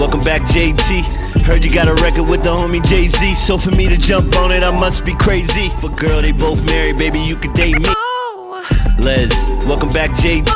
welcome back, JT. Heard you got a record with the homie Jay Z, so for me to jump on it, I must be crazy. But girl, they both married, baby, you could date me. Oh. Les, welcome back, JT.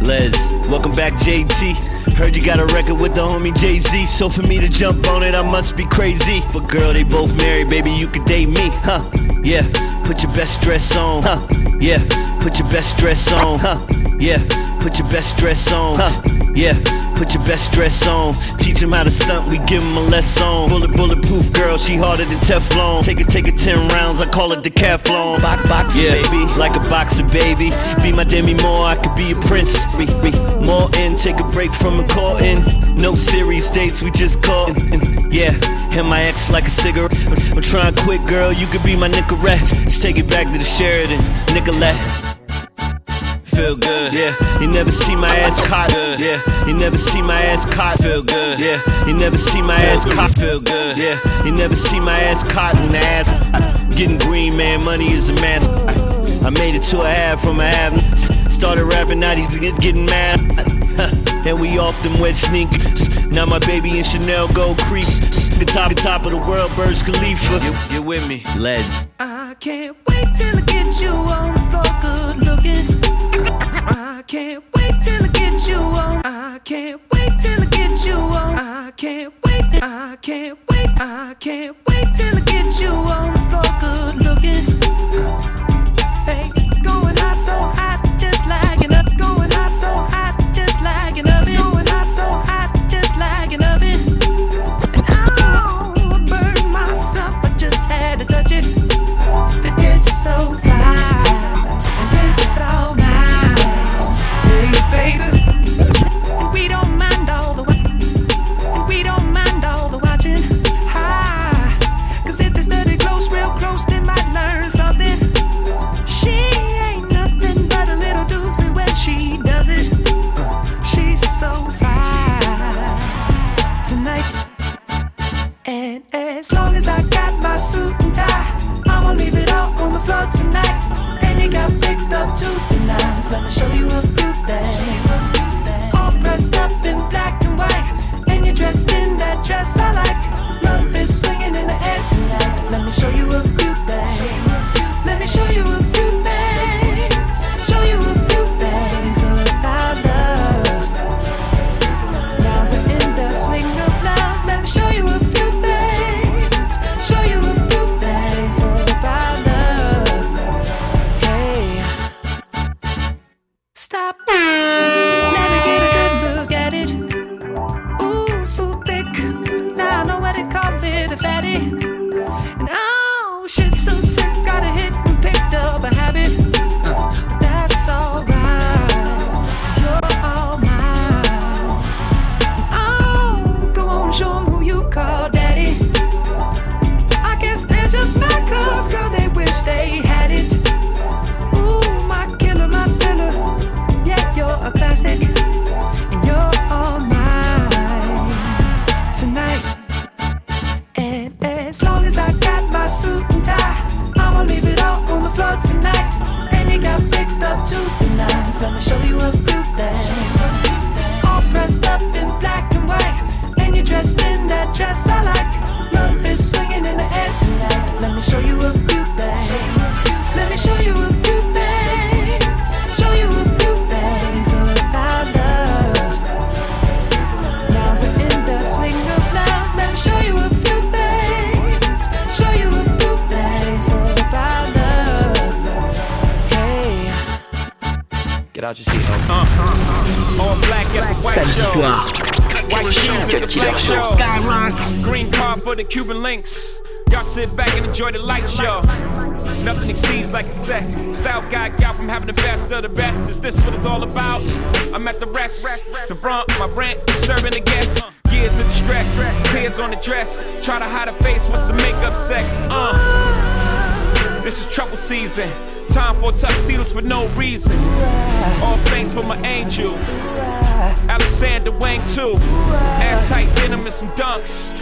Les, welcome back, JT. Heard you got a record with the homie Jay Z, so for me to jump on it, I must be crazy. But girl, they both married, baby, you could date me, huh? Yeah, put your best dress on, huh? Yeah, put your best dress on, huh? Yeah, put your best dress on, huh? Yeah, put your best dress on. Teach them how to stunt, we give them a lesson. Bullet, bulletproof girl, she harder than Teflon. Take it, take it 10 rounds, I call it decathlon. Box, box, yeah, baby, like a boxer, baby. Be my Demi Moore, I could be a prince. Re, more in, take a break from a courting. No serious dates, we just caught. Yeah, hit my ex like a cigarette. I'm trying to quit, girl, you could be my Nicorette. Let's take it back to the Sheridan, Nicollette. Feel good, yeah. You never see my ass caught, good, yeah. You never see my ass caught, feel good, yeah. You never see my ass caught, feel good, yeah. You never see my ass caught in the ass. Getting green, man, money is a mask. I made it to a half from a half. Started rapping, now these niggas getting mad. And we off them wet sneakers. Now my baby in Chanel gold creep. The top, the top of the world, Burj Khalifa. You, you with me, Les? I can't wait till I get you on the floor, good looking. I can't wait till I get you on. I can't wait till I get you on. I can't wait. I can't wait. I can't wait till I get you on the floor, good looking. To the nines. Let me show out your seat, homie. All black at the white Samedi show. soir, White shoes at the Cut Killer black Show. show. Green card for the Cuban links. Y'all sit back and enjoy the light show. Nothing exceeds like excess. Style guy, gal from having the best of the best. Is this what it's all about? I'm at the rest. The front, my rent, disturbing the guests. Years of distress, tears on the dress. Try to hide a face with some makeup sex. Uh. This is trouble season. Tom Ford tuxedos for no reason. All saints for my angel. Alexander Wang too. Ass tight denim and some dunks.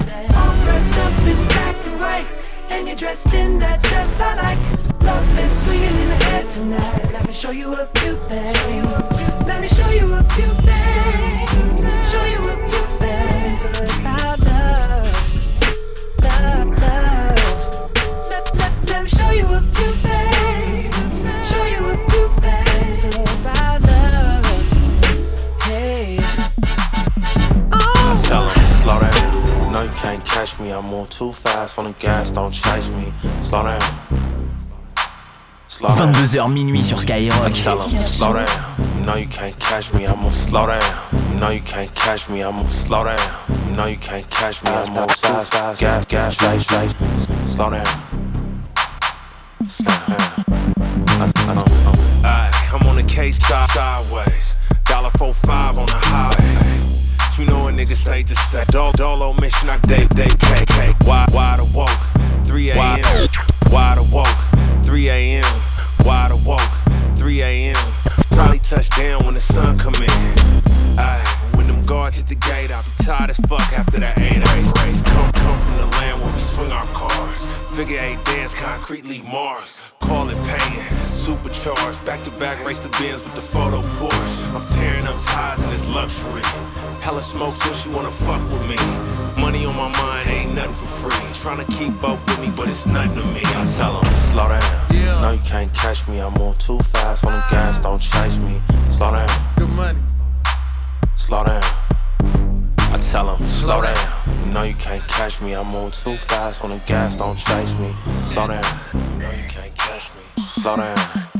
dressed up in black and white, and you're dressed in that dress I like. Love is swinging in the air tonight. Let me show you a few things. Let me show you a few things. Show you a few things 22h minuit sur Skyrock. Slow down. No, you can't catch me. I'm gonna slow down. No, you can't catch me. I'm gonna slow down. No, you can't catch me. I'm move too fast. Gas, gas, chase, chase. Slow down. The gate, I'll be tired as fuck after that 8 race. race. Come, come from the land where we swing our cars. Figure eight dance, concretely Mars. Call it paying, supercharged. Back to back, race the bins with the photo Porsche. I'm tearing up ties in this luxury. Hella smoke, so she wanna fuck with me. Money on my mind, ain't nothing for free. Trying to keep up with me, but it's nothing to me. I tell them, slow down. Yeah. No, you can't catch me. I move too fast on the gas, don't chase me. Slow down. Good money. Slow down. Tell them, slow down. No, you can't catch me. I'm move too fast on the gas, don't chase me. Slow down. No, you can't catch me. Slow down.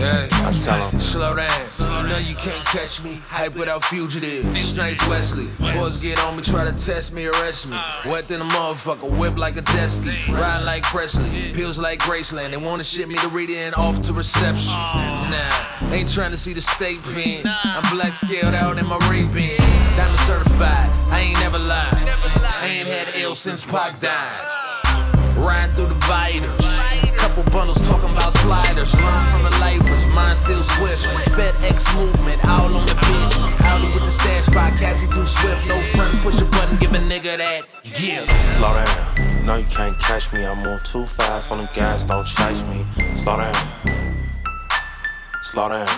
Yeah. I tell them, slow down. You know you can't catch me. Hype without fugitive. Snipes Wesley. Boys get on me, try to test me, arrest me. Wet than a motherfucker, whip like a jet Ride like Presley, pills like Graceland. They wanna ship me to read in off to reception. Nah, ain't trying to see the state pen. I'm black scaled out in my Ray Ban. Diamond certified, I ain't never lied. I ain't had ill since Pac died. Riding through the vitals. Couple bundles talking about sliders. Learn from the labors, mine still swift. FedEx movement, all on the bitch. Audi with the stash by Cassie too swift. No front, push a button, give a nigga that gift. Slow down. No, you can't catch me. I move too fast on the gas, don't chase me. Slow down. Slow down.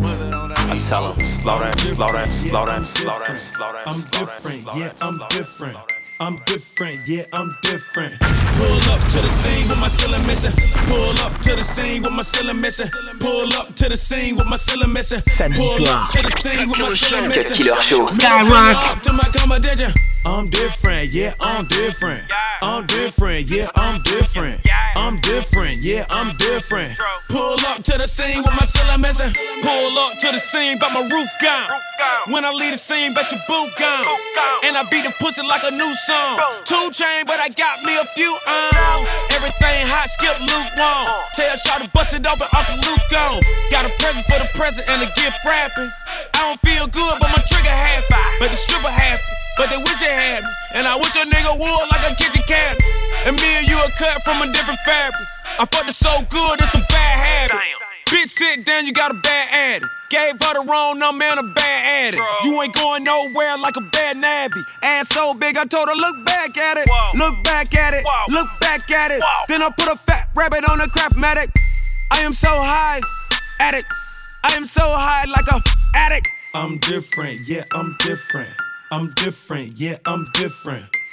I tell them, slow down, slow down, slow down, slow down, slow down. I'm different, yeah, I'm different. I'm different, yeah, I'm different. Pull up to the scene with my ceiling missing. Pull up to the scene with my ceiling missing. Pull up to the scene with my ceiling missing. Pull up to the scene with my ceiling missing. Killer Show. Skyrock. To my competition. I'm different, yeah, I'm different. I'm different, yeah, I'm different. I'm different, yeah, I'm different. Pull up to the scene with my ceiling missing. Pull up to the scene, but my roof gone. When I leave the scene, bet your boot gone. And I beat the pussy like a new song. Two chain, but I got me a few on. Everything hot, skip lukewarm. Tell Shaw to bust it open, Uncle Luke gone. Got a present for the present and a gift wrapping. I don't feel good, but my trigger happy. But the stripper happy. But they wish they had. And I wish a nigga would like a kitchen cabinet. And me and you are cut from a different fabric. I fucked it so good, it's a bad habit. Bitch, sit down, you got a bad addict. Gave her the wrong number and a bad addict. Bro. You ain't going nowhere like a bad navvy. Ass so big, I told her, look back at it. Whoa. Look back at it. Whoa. Look back at it. Whoa. Then I put a fat rabbit on a crap medic. I am so high, addict. I am so high like a addict. I'm different, yeah, I'm different. I'm different, yeah, I'm different.